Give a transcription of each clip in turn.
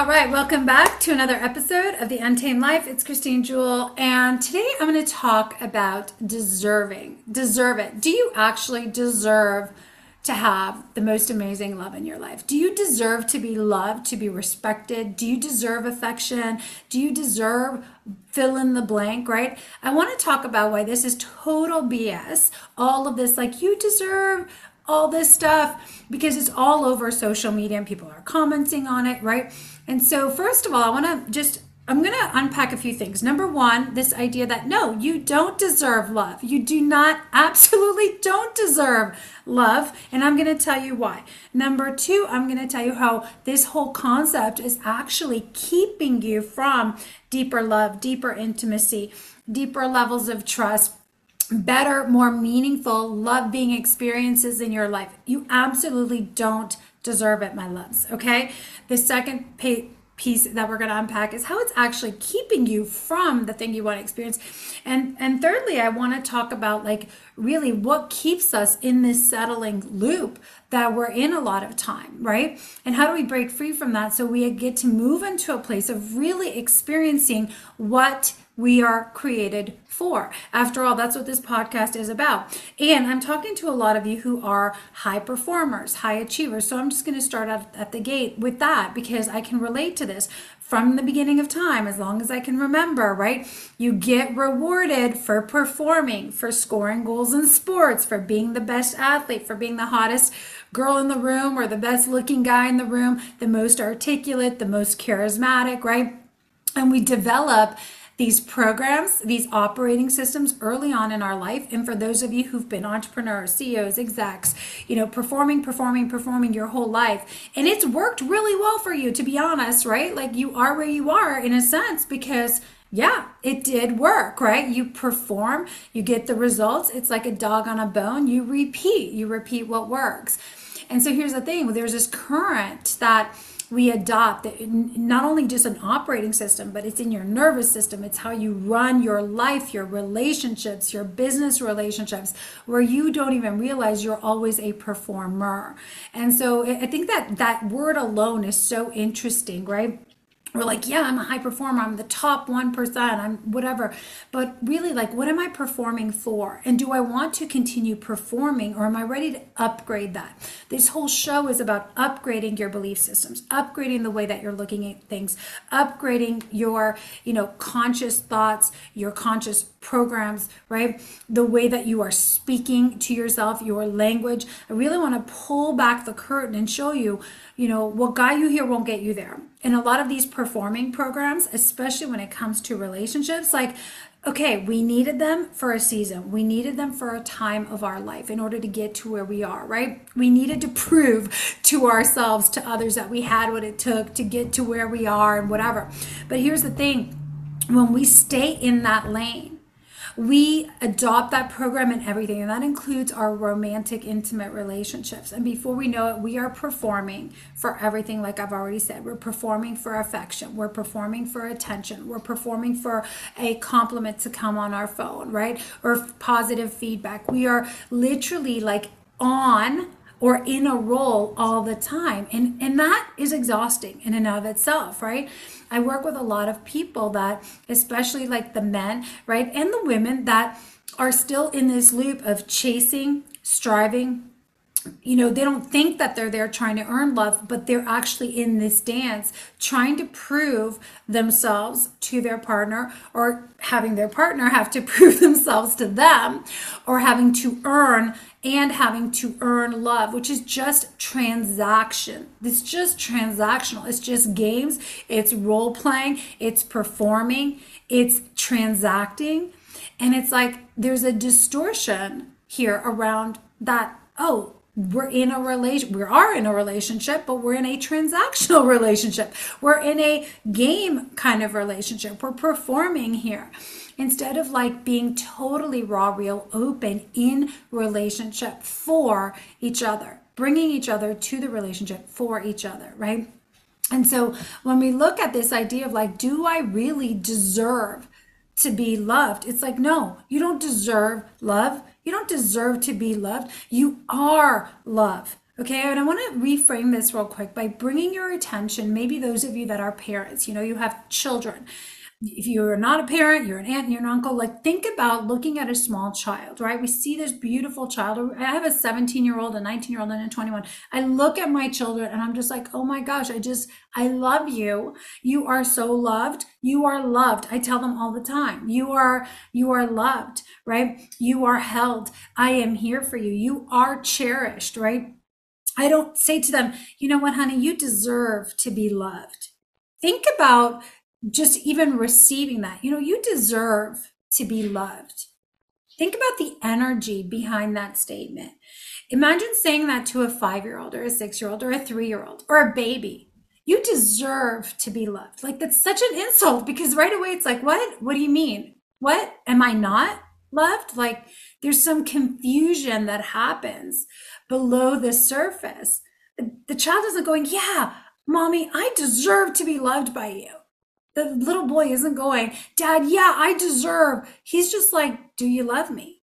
All right, welcome back to another episode of The Untamed Life. It's Christine Jewell, and today I'm going to talk about deserving. Deserve it. Do you actually deserve to have the most amazing love in your life? Do you deserve to be loved, to be respected? Do you deserve affection? Do you deserve fill in the blank, right? I want to talk about why this is total BS. All of this, like, you deserve all this stuff because it's all over social media and people are commenting on it, right? And so, first of all, I want to just I'm going to unpack a few things. Number one, this idea that no, you don't deserve love. You do not, absolutely don't deserve love. And I'm going to tell you why. Number two, I'm going to tell you how this whole concept is actually keeping you from deeper love, deeper intimacy, deeper levels of trust, better, more meaningful love being experiences in your life. You absolutely don't deserve it, my loves. Okay. The second piece that we're going to unpack is how it's actually keeping you from the thing you want to experience. And and thirdly, I want to talk about like really what keeps us in this settling loop that we're in a lot of time, right? And how do we break free from that so we get to move into a place of really experiencing what we are created for. After all, that's what this podcast is about. And I'm talking to a lot of you who are high performers, high achievers. So I'm just going to start out at the gate with that because I can relate to this from the beginning of time, as long as I can remember, right? You get rewarded for performing, for scoring goals in sports, for being the best athlete, for being the hottest girl in the room or the best looking guy in the room, the most articulate, the most charismatic, right? And we develop these programs, these operating systems early on in our life. And for those of you who've been entrepreneurs, CEOs, execs, you know, performing, performing, performing your whole life. And it's worked really well for you, to be honest, right? Like you are where you are in a sense because yeah, it did work, right? You perform, you get the results. It's like a dog on a bone. You repeat, you repeat what works. And so here's the thing there's this current that we adopt not only just an operating system, but it's in your nervous system. It's how you run your life, your relationships, your business relationships, where you don't even realize you're always a performer. And so I think that that word alone is so interesting, right? We're like, yeah, I'm a high performer. I'm the top 1%. I'm whatever. But really, like, what am I performing for? And do I want to continue performing or am I ready to upgrade that? This whole show is about upgrading your belief systems, upgrading the way that you're looking at things, upgrading your, you know, conscious thoughts, your conscious programs, right? The way that you are speaking to yourself, your language. I really want to pull back the curtain and show you, you know, what got you here won't get you there. And a lot of these performing programs, especially when it comes to relationships, like okay, we needed them for a season. We needed them for a time of our life in order to get to where we are, right? We needed to prove to ourselves, to others, that we had what it took to get to where we are and whatever. But here's the thing when we stay in that lane, we adopt that program and everything, and that includes our romantic, intimate relationships. And before we know it, we are performing for everything, like I've already said. We're performing for affection, we're performing for attention, we're performing for a compliment to come on our phone, right? Or positive feedback. We are literally like on or in a role all the time. And, and that is exhausting in and of itself, right? I work with a lot of people that, especially like the men, right, and the women that are still in this loop of chasing, striving, you know, they don't think that they're there trying to earn love, but they're actually in this dance trying to prove themselves to their partner or having their partner have to prove themselves to them or having to earn and having to earn love, which is just transaction. It's just transactional. It's just games, it's role playing, it's performing, it's transacting. And it's like there's a distortion here around that, oh, we're in a relation we are in a relationship but we're in a transactional relationship we're in a game kind of relationship we're performing here instead of like being totally raw real open in relationship for each other bringing each other to the relationship for each other right and so when we look at this idea of like do i really deserve to be loved it's like no you don't deserve love you don't deserve to be loved. You are love. Okay, and I want to reframe this real quick by bringing your attention, maybe those of you that are parents, you know, you have children if you're not a parent, you're an aunt, you're an uncle, like think about looking at a small child, right? We see this beautiful child. I have a 17 year old, a 19 year old, and a 21. I look at my children and I'm just like, oh my gosh, I just, I love you. You are so loved. You are loved. I tell them all the time, you are, you are loved, right? You are held. I am here for you. You are cherished, right? I don't say to them, you know what, honey, you deserve to be loved. Think about just even receiving that. You know, you deserve to be loved. Think about the energy behind that statement. Imagine saying that to a five year old or a six year old or a three year old or a baby. You deserve to be loved. Like, that's such an insult because right away it's like, what? What do you mean? What? Am I not loved? Like, there's some confusion that happens below the surface. The child isn't going, yeah, mommy, I deserve to be loved by you the little boy isn't going, Dad, yeah, I deserve. He's just like, Do you love me?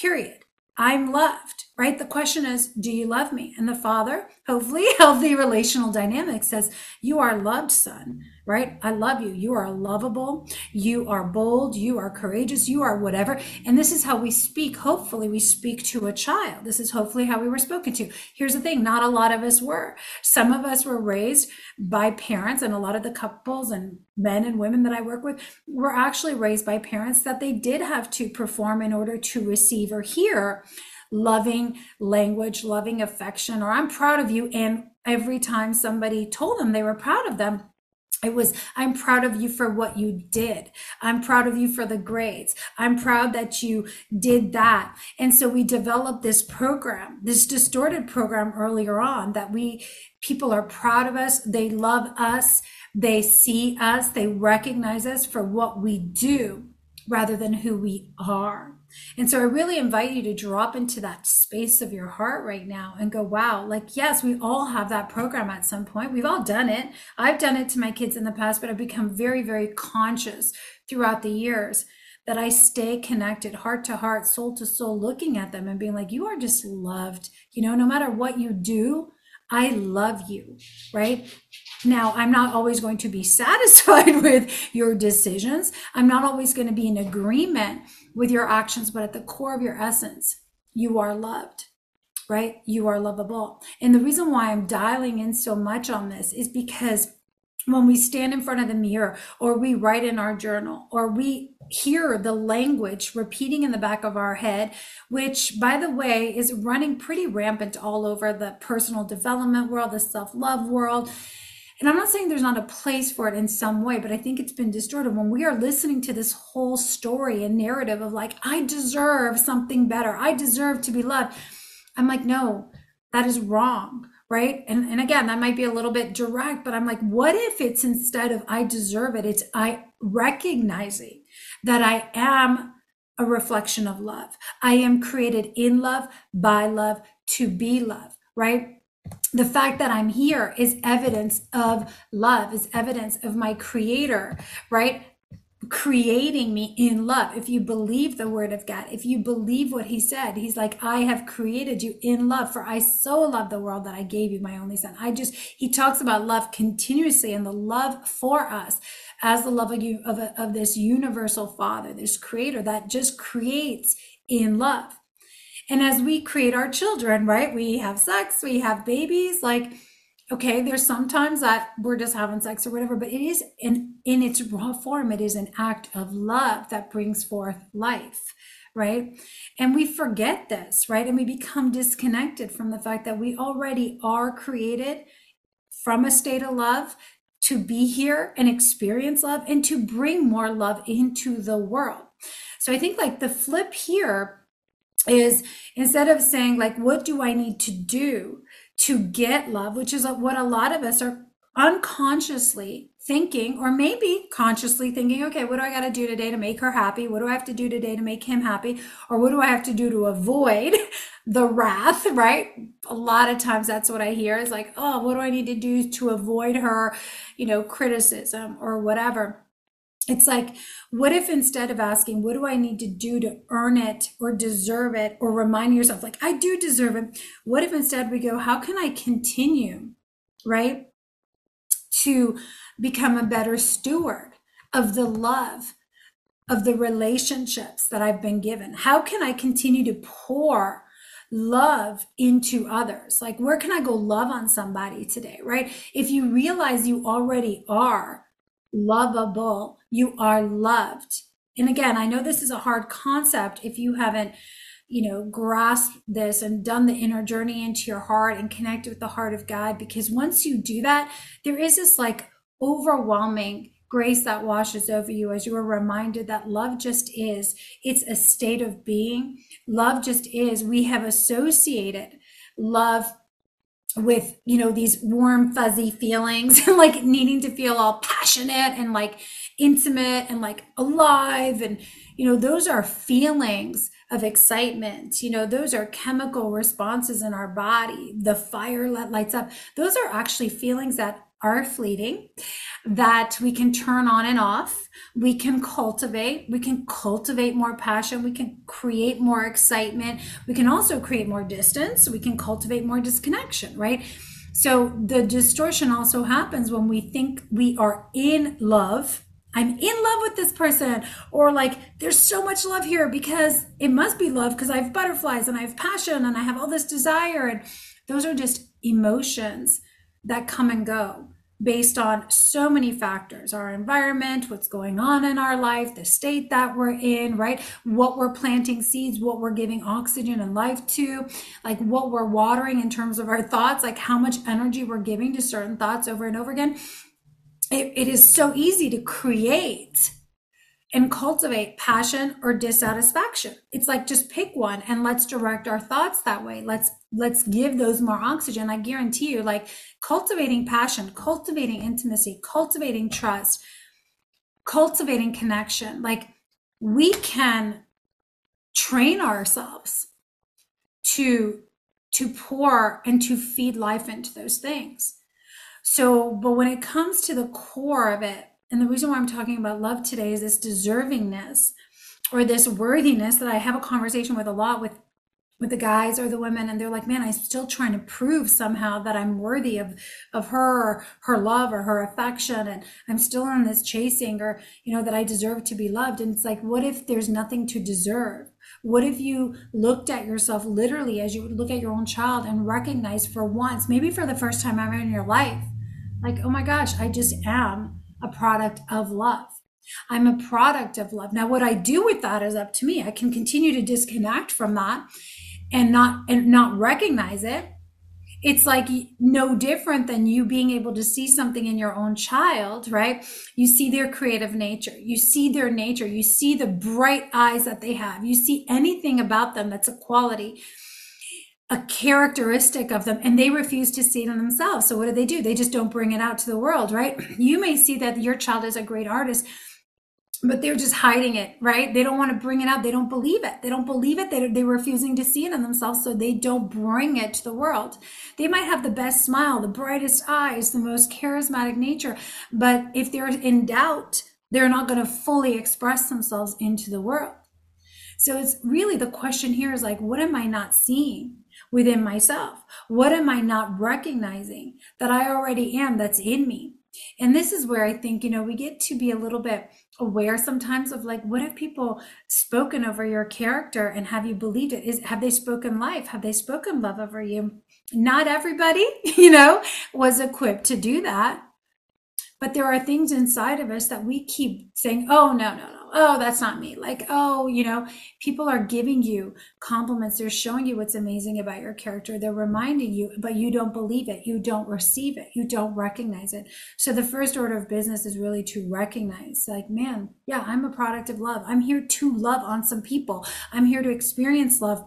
Period. I'm loved, right? The question is, do you love me? And the father, hopefully healthy relational dynamic says, you are loved, son, right? I love you. You are lovable. You are bold. You are courageous. You are whatever. And this is how we speak. Hopefully we speak to a child. This is hopefully how we were spoken to. Here's the thing. Not a lot of us were. Some of us were raised by parents and a lot of the couples and men and women that I work with were actually raised by parents that they did have to perform in order to receive or hear loving language, loving affection, or I'm proud of you. And every time somebody told them they were proud of them, it was, I'm proud of you for what you did. I'm proud of you for the grades. I'm proud that you did that. And so we developed this program, this distorted program earlier on that we, people are proud of us. They love us. They see us. They recognize us for what we do rather than who we are. And so I really invite you to drop into that space of your heart right now and go, wow, like, yes, we all have that program at some point. We've all done it. I've done it to my kids in the past, but I've become very, very conscious throughout the years that I stay connected heart to heart, soul to soul, looking at them and being like, you are just loved. You know, no matter what you do, I love you, right? Now, I'm not always going to be satisfied with your decisions. I'm not always going to be in agreement with your actions, but at the core of your essence, you are loved, right? You are lovable. And the reason why I'm dialing in so much on this is because when we stand in front of the mirror or we write in our journal or we hear the language repeating in the back of our head, which by the way is running pretty rampant all over the personal development world, the self love world. And I'm not saying there's not a place for it in some way, but I think it's been distorted when we are listening to this whole story and narrative of like, I deserve something better. I deserve to be loved. I'm like, no, that is wrong right? And, and again, that might be a little bit direct, but I'm like, what if it's instead of I deserve it, it's I recognizing that I am a reflection of love. I am created in love, by love, to be love, right? The fact that I'm here is evidence of love, is evidence of my creator, right? creating me in love. If you believe the word of God, if you believe what he said, he's like, I have created you in love, for I so love the world that I gave you my only son. I just, he talks about love continuously and the love for us as the love of you, of, of this universal father, this creator that just creates in love. And as we create our children, right? We have sex, we have babies, like, okay, there's sometimes that we're just having sex or whatever, but it is in, in its raw form, it is an act of love that brings forth life right? And we forget this, right? And we become disconnected from the fact that we already are created from a state of love to be here and experience love and to bring more love into the world. So I think like the flip here is instead of saying like what do I need to do to get love, which is what a lot of us are unconsciously thinking or maybe consciously thinking okay what do i got to do today to make her happy? What do i have to do today to make him happy? Or what do i have to do to avoid the wrath right? A lot of times that's what i hear is like oh what do i need to do to avoid her you know criticism or whatever it's like, what if instead of asking, what do I need to do to earn it or deserve it or remind yourself, like, I do deserve it? What if instead we go, how can I continue, right, to become a better steward of the love, of the relationships that I've been given? How can I continue to pour love into others? Like, where can I go love on somebody today, right? If you realize you already are lovable, you are loved. And again, I know this is a hard concept if you haven't, you know, grasped this and done the inner journey into your heart and connect with the heart of God. Because once you do that, there is this like overwhelming grace that washes over you as you are reminded that love just is. It's a state of being. Love just is. We have associated love with you know these warm fuzzy feelings and like needing to feel all passionate and like intimate and like alive and you know those are feelings of excitement. You know those are chemical responses in our body. The fire that lights up. Those are actually feelings that are fleeting that we can turn on and off. We can cultivate we can cultivate more passion. We can create more excitement. We can also create more distance. We can cultivate more disconnection right? So the distortion also happens when we think we are in love. I'm in love with this person, or like there's so much love here because it must be love because I have butterflies and I have passion and I have all this desire. And those are just emotions that come and go based on so many factors our environment, what's going on in our life, the state that we're in, right? What we're planting seeds, what we're giving oxygen and life to, like what we're watering in terms of our thoughts, like how much energy we're giving to certain thoughts over and over again it, it is so easy to create and cultivate passion or dissatisfaction. It's like just pick one and let's direct our thoughts that way. Let's let's give those more oxygen. I guarantee you like cultivating passion cultivating intimacy cultivating trust cultivating connection like we can train ourselves to to pour and to feed life into those things. So, but when it comes to the core of it, and the reason why I'm talking about love today is this deservingness or this worthiness that I have a conversation with a lot with with the guys or the women and they're like man i'm still trying to prove somehow that i'm worthy of of her her love or her affection and i'm still on this chasing or you know that i deserve to be loved. And it's like what if there's nothing to deserve? What if you looked at yourself literally as you would look at your own child and recognize for once maybe for the first time ever in your life like, oh my gosh, I just am a product of love. I'm a product of love. Now, what I do with that is up to me. I can continue to disconnect from that and not and not recognize it. It's like no different than you being able to see something in your own child, right? You see their creative nature. You see their nature. You see the bright eyes that they have. You see anything about them that's a quality a characteristic of them and they refuse to see it in themselves. So what do they do? They just don't bring it out to the world, right? You may see that your child is a great artist, but they're just hiding it, right? They don't want to bring it out. They don't believe it. They don't believe it. They, they're refusing to see it in themselves. So they don't bring it to the world. They might have the best smile, the brightest eyes, the most charismatic nature. But if they're in doubt, they're not going to fully express themselves into the world. So it's really the question here is like, what am I not seeing? Within myself? What am I not recognizing that I already am that's in me? And this is where I think, you know, we get to be a little bit aware sometimes of like, what have people spoken over your character and have you believed it? Is have they spoken life? Have they spoken love over you? Not everybody, you know, was equipped to do that. But there are things inside of us that we keep saying, oh, no, no. Oh, that's not me. Like, oh, you know, people are giving you compliments. They're showing you what's amazing about your character. They're reminding you, but you don't believe it. You don't receive it. You don't recognize it. So the first order of business is really to recognize, like, man, yeah, I'm a product of love. I'm here to love on some people. I'm here to experience love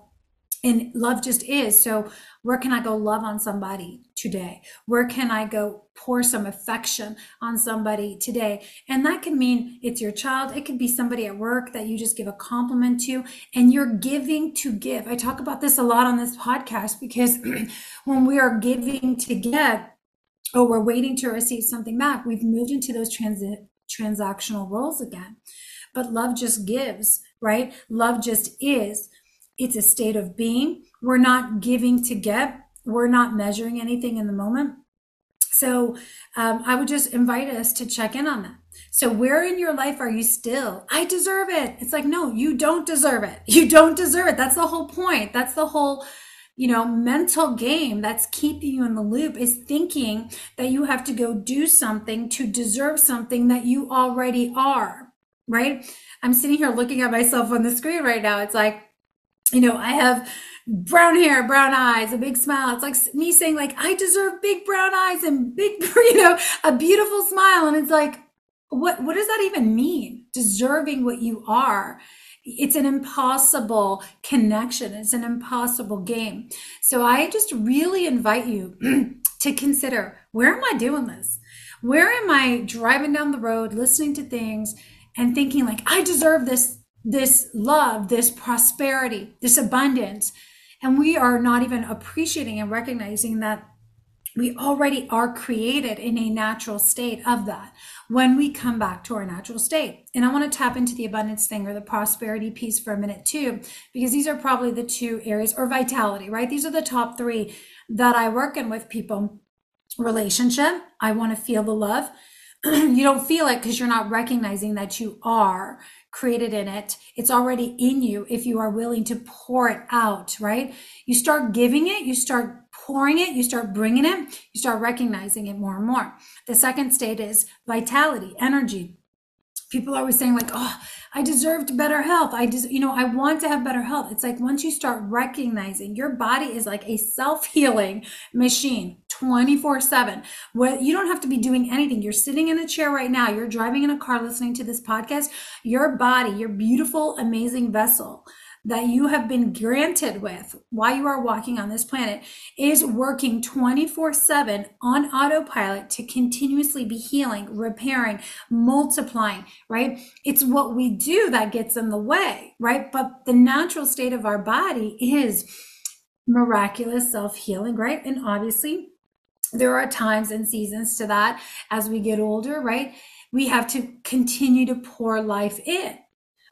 and love just is so where can i go love on somebody today? Where can i go pour some affection on somebody today? And that can mean it's your child. It could be somebody at work that you just give a compliment to and you're giving to give. I talk about this a lot on this podcast because when we are giving to get or we're waiting to receive something back we've moved into those transactional roles again. But love just gives right? Love just is. It's a state of being. We're not giving to get, we're not measuring anything in the moment. So um, I would just invite us to check in on that. So where in your life are you still? I deserve it. It's like, no, you don't deserve it. You don't deserve it. That's the whole point. That's the whole, you know, mental game that's keeping you in the loop is thinking that you have to go do something to deserve something that you already are, right? I'm sitting here looking at myself on the screen right now. It's like, you know, I have brown hair, brown eyes, a big smile. It's like me saying like, I deserve big brown eyes and big, you know, a beautiful smile. And it's like, what, what does that even mean? Deserving what you are. It's an impossible connection. It's an impossible game. So I just really invite you to consider, where am I doing this? Where am I driving down the road, listening to things and thinking like, I deserve this this love, this prosperity, this abundance. And we are not even appreciating and recognizing that we already are created in a natural state of that when we come back to our natural state. And I want to tap into the abundance thing or the prosperity piece for a minute too, because these are probably the two areas or vitality, right? These are the top three that I work in with people. Relationship, I want to feel the love. you don't feel it because you're not recognizing that you are created in it. It's already in you if you are willing to pour it out, right? You start giving it, you start pouring it, you start bringing it, you start recognizing it more and more. The second state is vitality, energy people are always saying like oh i deserved better health. I just you know i want to have better health. It's like once you start recognizing your body is like a self-healing machine 24 7 where you don't have to be doing anything. You're sitting in a chair right now. You're driving in a car listening to this podcast. Your body your beautiful amazing vessel that you have been granted with while you are walking on this planet is working 24 7 on autopilot to continuously be healing, repairing, multiplying, right? It's what we do that gets in the way, right? But the natural state of our body is miraculous self healing, right? And obviously, there are times and seasons to that as we get older, right? We have to continue to pour life in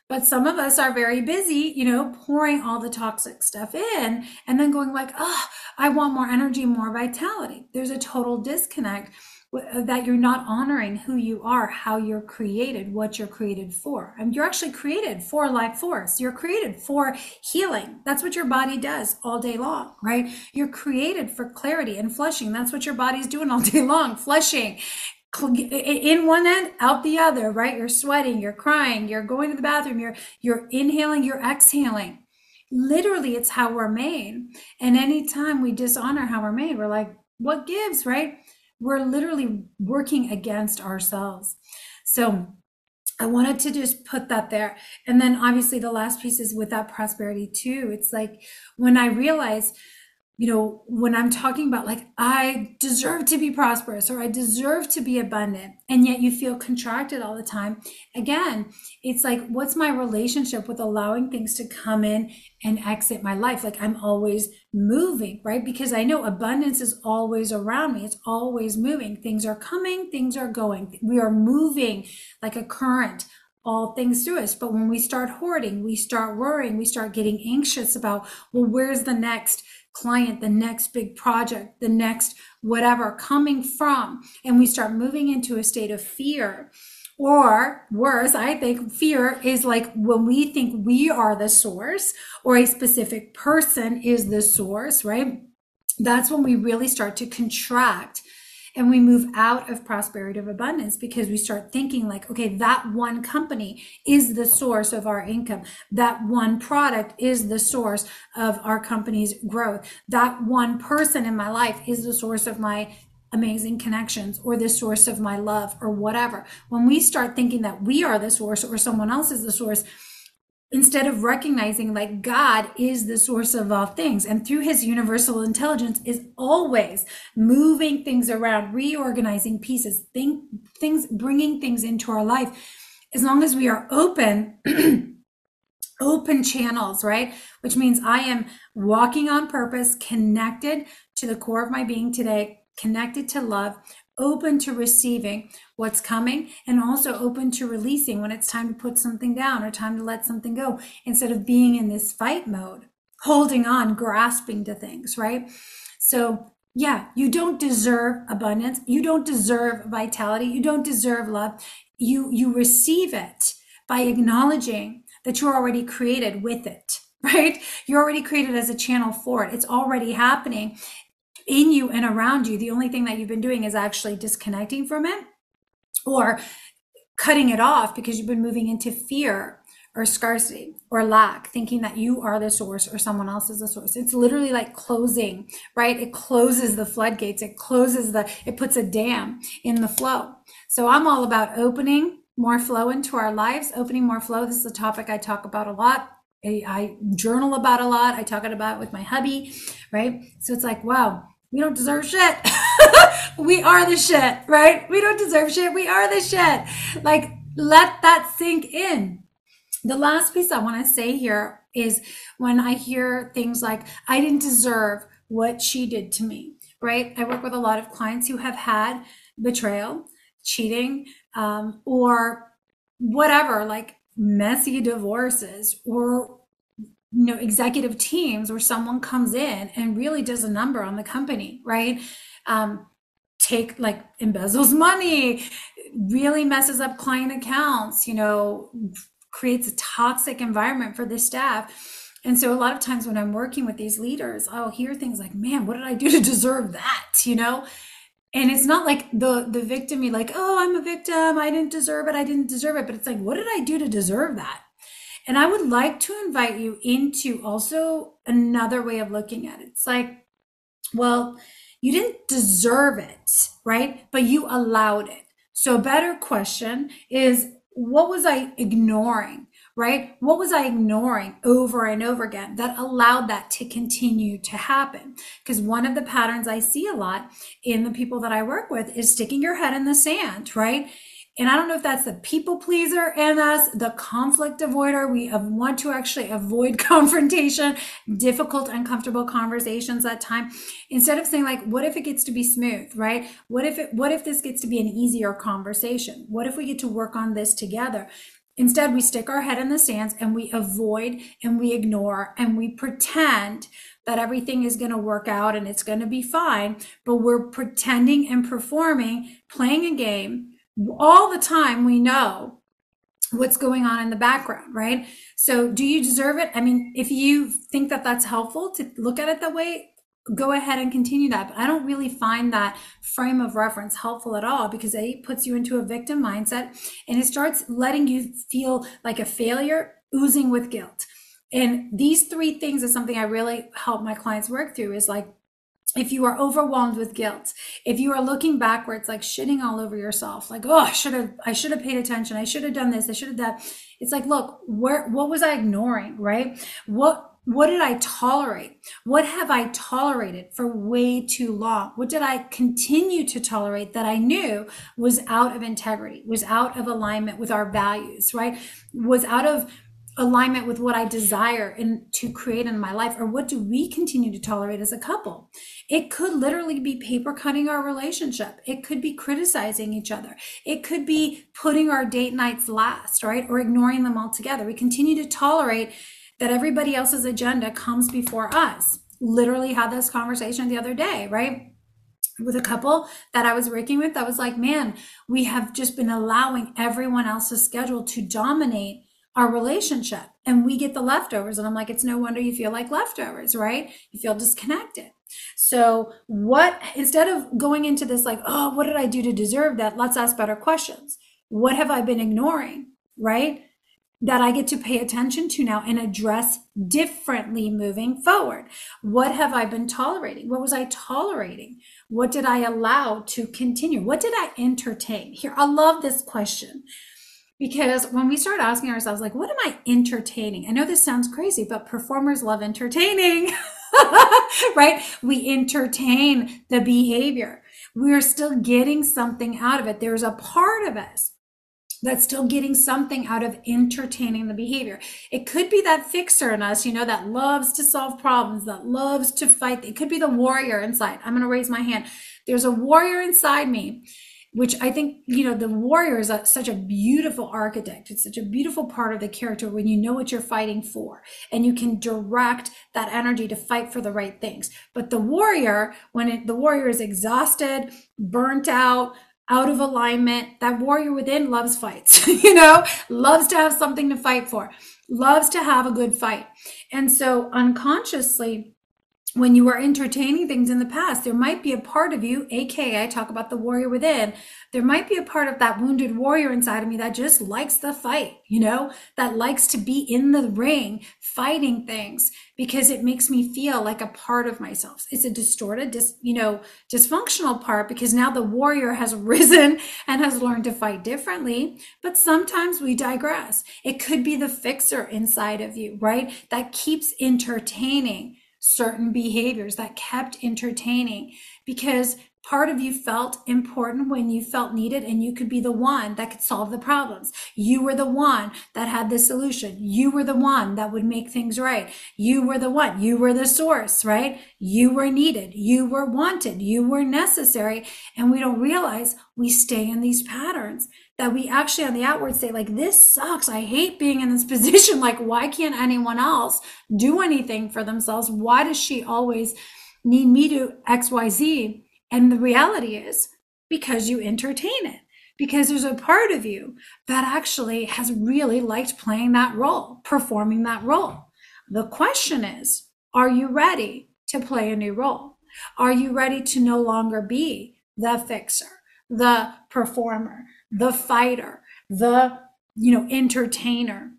but some of us are very busy, you know, pouring all the toxic stuff in and then going like, oh, I want more energy, more vitality. There's a total disconnect uh, that you're not honoring who you are, how you're created, what you're created for. And you're actually created for life force. You're created for healing. That's what your body does all day long, right? You're created for clarity and flushing. That's what your body's doing all day long, flushing, in one end out the other right? You're sweating you're crying you're going to the bathroom you're you're inhaling you're exhaling. Literally it's how we're made. And anytime we dishonor how we're made we're like what gives right? We're literally working against ourselves. So I wanted to just put that there. And then obviously the last piece is with that prosperity too. It's like when I realized you know, when I'm talking about like, I deserve to be prosperous or I deserve to be abundant, and yet you feel contracted all the time, again, it's like, what's my relationship with allowing things to come in and exit my life? Like, I'm always moving, right? Because I know abundance is always around me, it's always moving. Things are coming, things are going. We are moving like a current all things through us. But when we start hoarding, we start worrying, we start getting anxious about, well, where's the next client, the next big project, the next whatever coming from, and we start moving into a state of fear. Or worse, I think fear is like when we think we are the source or a specific person is the source, right? That's when we really start to contract and we move out of prosperity of abundance because we start thinking like okay that one company is the source of our income. That one product is the source of our company's growth. That one person in my life is the source of my amazing connections or the source of my love or whatever. When we start thinking that we are the source or someone else is the source instead of recognizing like God is the source of all things and through his universal intelligence is always moving things around, reorganizing pieces, think, things, bringing things into our life. As long as we are open, open channels, right? Which means I am walking on purpose, connected to the core of my being today, connected to love, open to receiving what's coming and also open to releasing when it's time to put something down or time to let something go instead of being in this fight mode, holding on, grasping to things, right? So, yeah, you don't deserve abundance. You don't deserve vitality. You don't deserve love. You you receive it by acknowledging that you're already created with it right? You're already created as a channel for it. It's already happening in you and around you. The only thing that you've been doing is actually disconnecting from it or cutting it off because you've been moving into fear or scarcity or lack, thinking that you are the source or someone else is the source. It's literally like closing, right? It closes the floodgates. It closes the, it puts a dam in the flow. So I'm all about opening more flow into our lives, opening more flow. This is a topic I talk about a lot. I, journal about a lot. I talk about it with my hubby, right? So it's like, wow, we don't deserve shit. we are the shit, right? We don't deserve shit. We are the shit. Like, let that sink in. The last piece I want to say here is when I hear things like, I didn't deserve what she did to me, right? I work with a lot of clients who have had betrayal, cheating, um, or whatever, like messy divorces or you know executive teams where someone comes in and really does a number on the company right? Um, take like embezzles money really messes up client accounts you know creates a toxic environment for the staff. And so a lot of times when i'm working with these leaders i'll hear things like man what did i do to deserve that? You know? And it's not like the the victim you like oh i'm a victim. I didn't deserve it. I didn't deserve it. But it's like what did i do to deserve that and I would like to invite you into also another way of looking at it. It's like, well, you didn't deserve it, right? But you allowed it. So, a better question is what was I ignoring, right? What was I ignoring over and over again that allowed that to continue to happen? Because one of the patterns I see a lot in the people that I work with is sticking your head in the sand, right? And I don't know if that's the people pleaser in us, the conflict avoider. We want to actually avoid confrontation, difficult, uncomfortable conversations at time. Instead of saying like, what if it gets to be smooth, right? What if it, what if this gets to be an easier conversation? What if we get to work on this together? Instead, we stick our head in the sands and we avoid and we ignore and we pretend that everything is going to work out and it's going to be fine. But we're pretending and performing, playing a game all the time we know what's going on in the background, right? So, do you deserve it? I mean, if you think that that's helpful to look at it that way, go ahead and continue that. But I don't really find that frame of reference helpful at all because it puts you into a victim mindset and it starts letting you feel like a failure, oozing with guilt. And these three things is something I really help my clients work through is like if you are overwhelmed with guilt if you are looking backwards like shitting all over yourself like oh i should have i should have paid attention. I should have done this. I should have that. It's like look where what was i ignoring right? What what did i tolerate? What have i tolerated for way too long? What did i continue to tolerate that i knew was out of integrity was out of alignment with our values right? Was out of alignment with what I desire and to create in my life? Or what do we continue to tolerate as a couple? It could literally be paper cutting our relationship. It could be criticizing each other. It could be putting our date nights last, right? Or ignoring them altogether. We continue to tolerate that everybody else's agenda comes before us literally had this conversation the other day, right? With a couple that I was working with, that was like, man, we have just been allowing everyone else's schedule to dominate our relationship and we get the leftovers. And I'm like, it's no wonder you feel like leftovers, right? You feel disconnected. So, what instead of going into this, like, oh, what did I do to deserve that? Let's ask better questions. What have I been ignoring, right? That I get to pay attention to now and address differently moving forward. What have I been tolerating? What was I tolerating? What did I allow to continue? What did I entertain? Here, I love this question because when we start asking ourselves, like, what am I entertaining? I know this sounds crazy, but performers love entertaining, right? We entertain the behavior. We're still getting something out of it. There's a part of us that's still getting something out of entertaining the behavior. It could be that fixer in us, you know, that loves to solve problems, that loves to fight. It could be the warrior inside. I'm going to raise my hand. There's a warrior inside me which I think, you know, the warrior is a, such a beautiful archetype. It's such a beautiful part of the character when you know what you're fighting for and you can direct that energy to fight for the right things. But the warrior, when it, the warrior is exhausted, burnt out, out of alignment, that warrior within loves fights, you know, loves to have something to fight for, loves to have a good fight. And so unconsciously, when you are entertaining things in the past, there might be a part of you, aka I talk about the warrior within, there might be a part of that wounded warrior inside of me that just likes the fight, you know, that likes to be in the ring fighting things because it makes me feel like a part of myself. It's a distorted, dis, you know, dysfunctional part because now the warrior has risen and has learned to fight differently. But sometimes we digress. It could be the fixer inside of you, right? That keeps entertaining certain behaviors that kept entertaining because part of you felt important when you felt needed and you could be the one that could solve the problems. You were the one that had the solution. You were the one that would make things right. You were the one. You were the source, right? You were needed. You were wanted. You were necessary. And we don't realize we stay in these patterns that we actually on the outward say like this sucks i hate being in this position like why can't anyone else do anything for themselves why does she always need me to xyz and the reality is because you entertain it because there's a part of you that actually has really liked playing that role performing that role the question is are you ready to play a new role are you ready to no longer be the fixer the performer the fighter, the, you know, entertainer?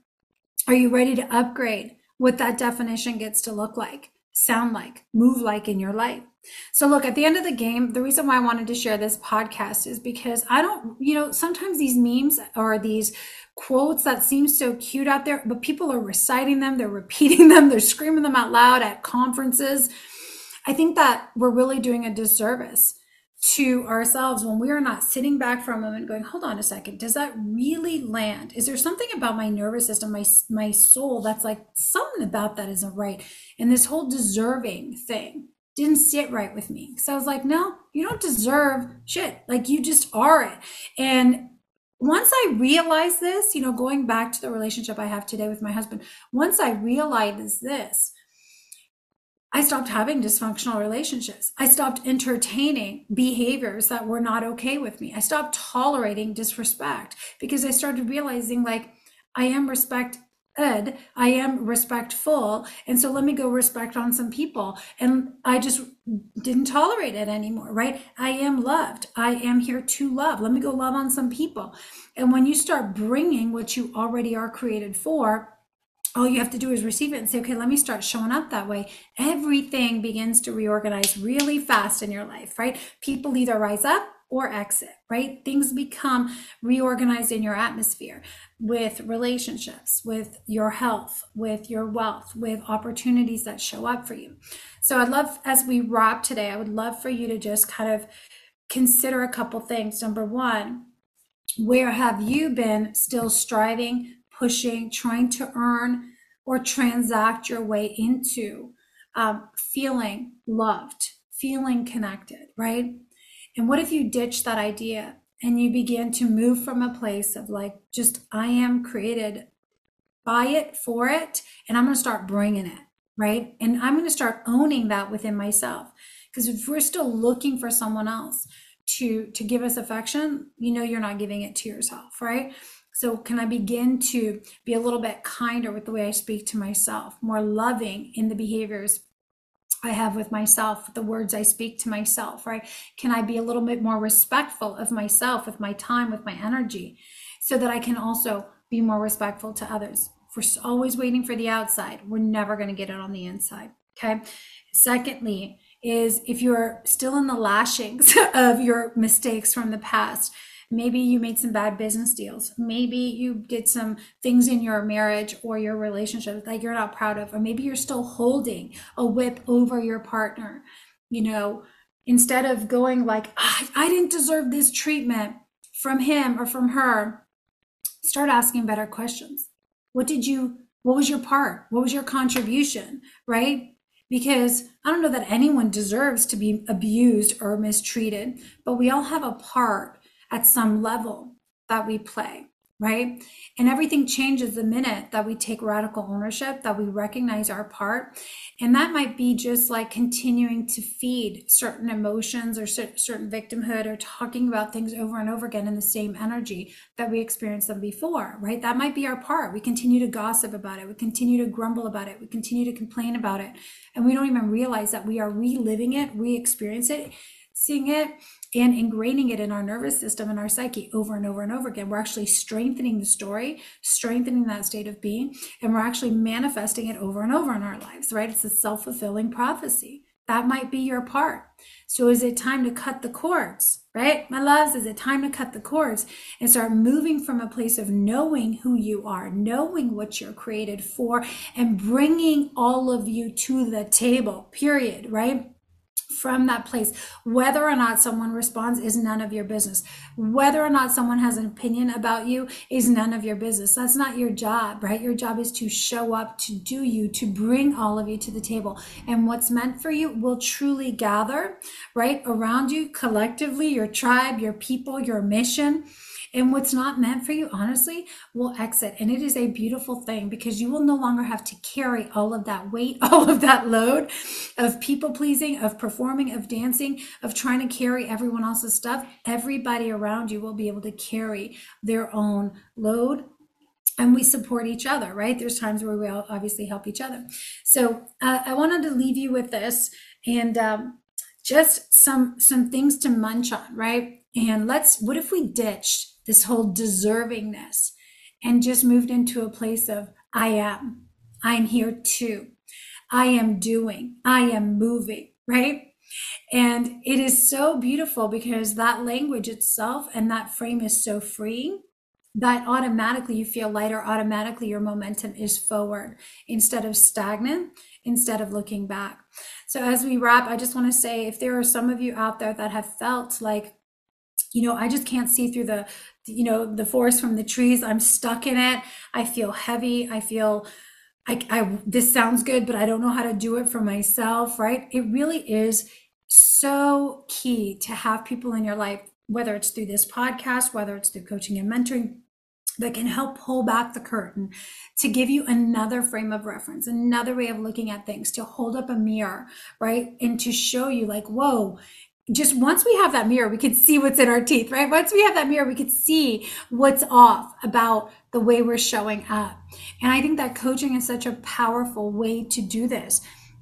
Are you ready to upgrade what that definition gets to look like, sound like, move like in your life? So, look, at the end of the game, the reason why I wanted to share this podcast is because I don't, you know, sometimes these memes or these quotes that seem so cute out there, but people are reciting them, they're repeating them, they're screaming them out loud at conferences. I think that we're really doing a disservice to ourselves when we are not sitting back for a moment going hold on a second does that really land? Is there something about my nervous system my my soul that's like something about that isn't right? And this whole deserving thing didn't sit right with me so i was like no you don't deserve shit like you just are it and once I realized this, you know, going back to the relationship I have today with my husband, once I realized this, I stopped having dysfunctional relationships. I stopped entertaining behaviors that were not okay with me. I stopped tolerating disrespect because I started realizing like I am respect ed, I am respectful. And so let me go respect on some people. And I just didn't tolerate it anymore, right? I am loved. I am here to love. Let me go love on some people. And when you start bringing what you already are created for, all you have to do is receive it and say, okay, let me start showing up that way. Everything begins to reorganize really fast in your life, right? People either rise up or exit, right? Things become reorganized in your atmosphere with relationships, with your health, with your wealth, with opportunities that show up for you. So I'd love, as we wrap today, I would love for you to just kind of consider a couple things. Number one, where have you been still striving pushing, trying to earn or transact your way into um, feeling loved, feeling connected, right? And what if you ditch that idea and you begin to move from a place of like, just I am created by it, for it, and I'm going to start bringing it. right? And I'm going to start owning that within myself. Because if we're still looking for someone else to to give us affection, you know you're not giving it to yourself, right? So can I begin to be a little bit kinder with the way I speak to myself, more loving in the behaviors I have with myself, the words I speak to myself, right? Can I be a little bit more respectful of myself, with my time, with my energy, so that I can also be more respectful to others? If we're always waiting for the outside, we're never going to get it on the inside. Okay. Secondly, is if you're still in the lashings of your mistakes from the past, Maybe you made some bad business deals. Maybe you did some things in your marriage or your relationship that you're not proud of. Or maybe you're still holding a whip over your partner. You know, instead of going like, ah, I didn't deserve this treatment from him or from her, start asking better questions. What did you, what was your part? What was your contribution? Right? because I don't know that anyone deserves to be abused or mistreated, but we all have a part at some level that we play, right? And everything changes the minute that we take radical ownership, that we recognize our part. And that might be just like continuing to feed certain emotions or certain victimhood or talking about things over and over again in the same energy that we experienced them before, right? That might be our part. We continue to gossip about it. We continue to grumble about it. We continue to complain about it. And we don't even realize that we are reliving it, re experience it, seeing it and ingraining it in our nervous system and our psyche over and over and over again. We're actually strengthening the story, strengthening that state of being, and we're actually manifesting it over and over in our lives, right? It's a self fulfilling prophecy. That might be your part. So is it time to cut the cords, right? My loves, is it time to cut the cords and start moving from a place of knowing who you are, knowing what you're created for, and bringing all of you to the table, period, right? From that place. Whether or not someone responds is none of your business. Whether or not someone has an opinion about you is none of your business. That's not your job, right? Your job is to show up, to do you, to bring all of you to the table. And what's meant for you will truly gather, right? Around you collectively, your tribe, your people, your mission and what's not meant for you, honestly, will exit. And it is a beautiful thing because you will no longer have to carry all of that weight, all of that load of people pleasing, of performing, of dancing, of trying to carry everyone else's stuff. Everybody around you will be able to carry their own load and we support each other right there's times where we all obviously help each other so uh, i wanted to leave you with this and um, just some some things to munch on right and let's what if we ditched this whole deservingness, and just moved into a place of I am. I'm here too. I am doing. I am moving, right? And it is so beautiful because that language itself and that frame is so freeing that automatically you feel lighter, automatically your momentum is forward instead of stagnant, instead of looking back. So, as we wrap, I just want to say if there are some of you out there that have felt like, you know, I just can't see through the you know the forest from the trees. I'm stuck in it. I feel heavy. I feel I, I this sounds good but i don't know how to do it for myself right? It really is so key to have people in your life whether it's through this podcast whether it's through coaching and mentoring that can help pull back the curtain to give you another frame of reference, another way of looking at things, to hold up a mirror, right? And to show you, like, whoa, just once we have that mirror, we can see what's in our teeth, right? Once we have that mirror, we could see what's off about the way we're showing up. And I think that coaching is such a powerful way to do this,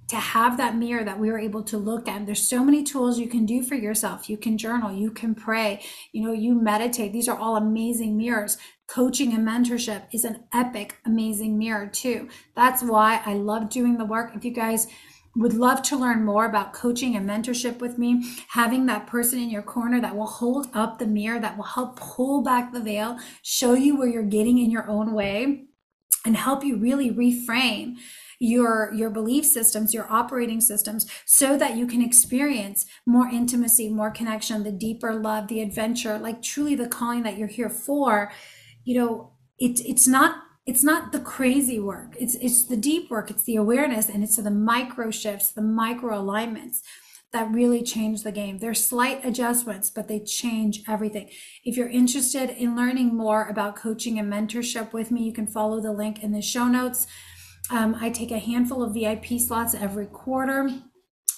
to have that mirror that we are able to look at. There's so many tools you can do for yourself. You can journal, you can pray, you know, you meditate. These are all amazing mirrors. Coaching and mentorship is an epic, amazing mirror too. That's why I love doing the work. If you guys, would love to learn more about coaching and mentorship with me, having that person in your corner that will hold up the mirror, that will help pull back the veil, show you where you're getting in your own way, and help you really reframe your your belief systems your operating systems so that you can experience more intimacy more connection the deeper love the adventure like truly the calling that you're here for. You know it, it's not it's not the crazy work. It's it's the deep work. It's the awareness and it's the micro shifts the micro alignments that really change the game. They're slight adjustments but they change everything. If you're interested in learning more about coaching and mentorship with me you can follow the link in the show notes. Um, I take a handful of VIP slots every quarter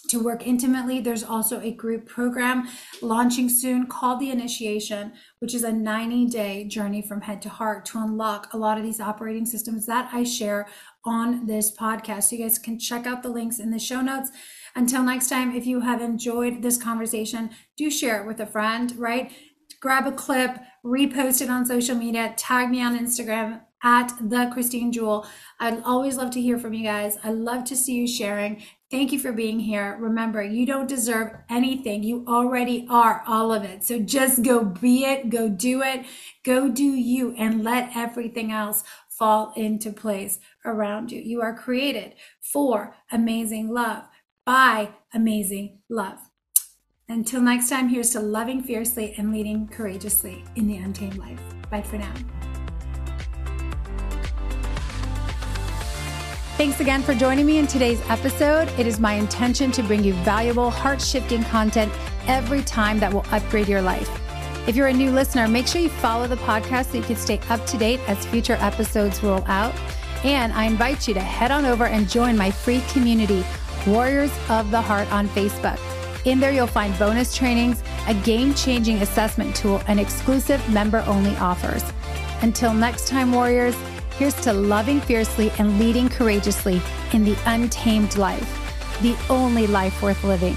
to work intimately. There's also a group program launching soon called The Initiation, which is a 90 day journey from head to heart to unlock a lot of these operating systems that I share on this podcast. So you guys can check out the links in the show notes. Until next time, if you have enjoyed this conversation, do share it with a friend, right? Grab a clip, repost it on social media, tag me on Instagram at the Christine Jewel. I'd always love to hear from you guys. I love to see you sharing. Thank you for being here. Remember, you don't deserve anything. You already are all of it. So just go be it, go do it, go do you, and let everything else fall into place around you. You are created for amazing love by amazing love. Until next time, here's to loving fiercely and leading courageously in the untamed life. Bye for now. Thanks again for joining me in today's episode. It is my intention to bring you valuable, heart shifting content every time that will upgrade your life. If you're a new listener, make sure you follow the podcast so you can stay up to date as future episodes roll out. And I invite you to head on over and join my free community, Warriors of the Heart, on Facebook. In there, you'll find bonus trainings, a game changing assessment tool, and exclusive member only offers. Until next time, Warriors. Here's to loving fiercely and leading courageously in the untamed life, the only life worth living.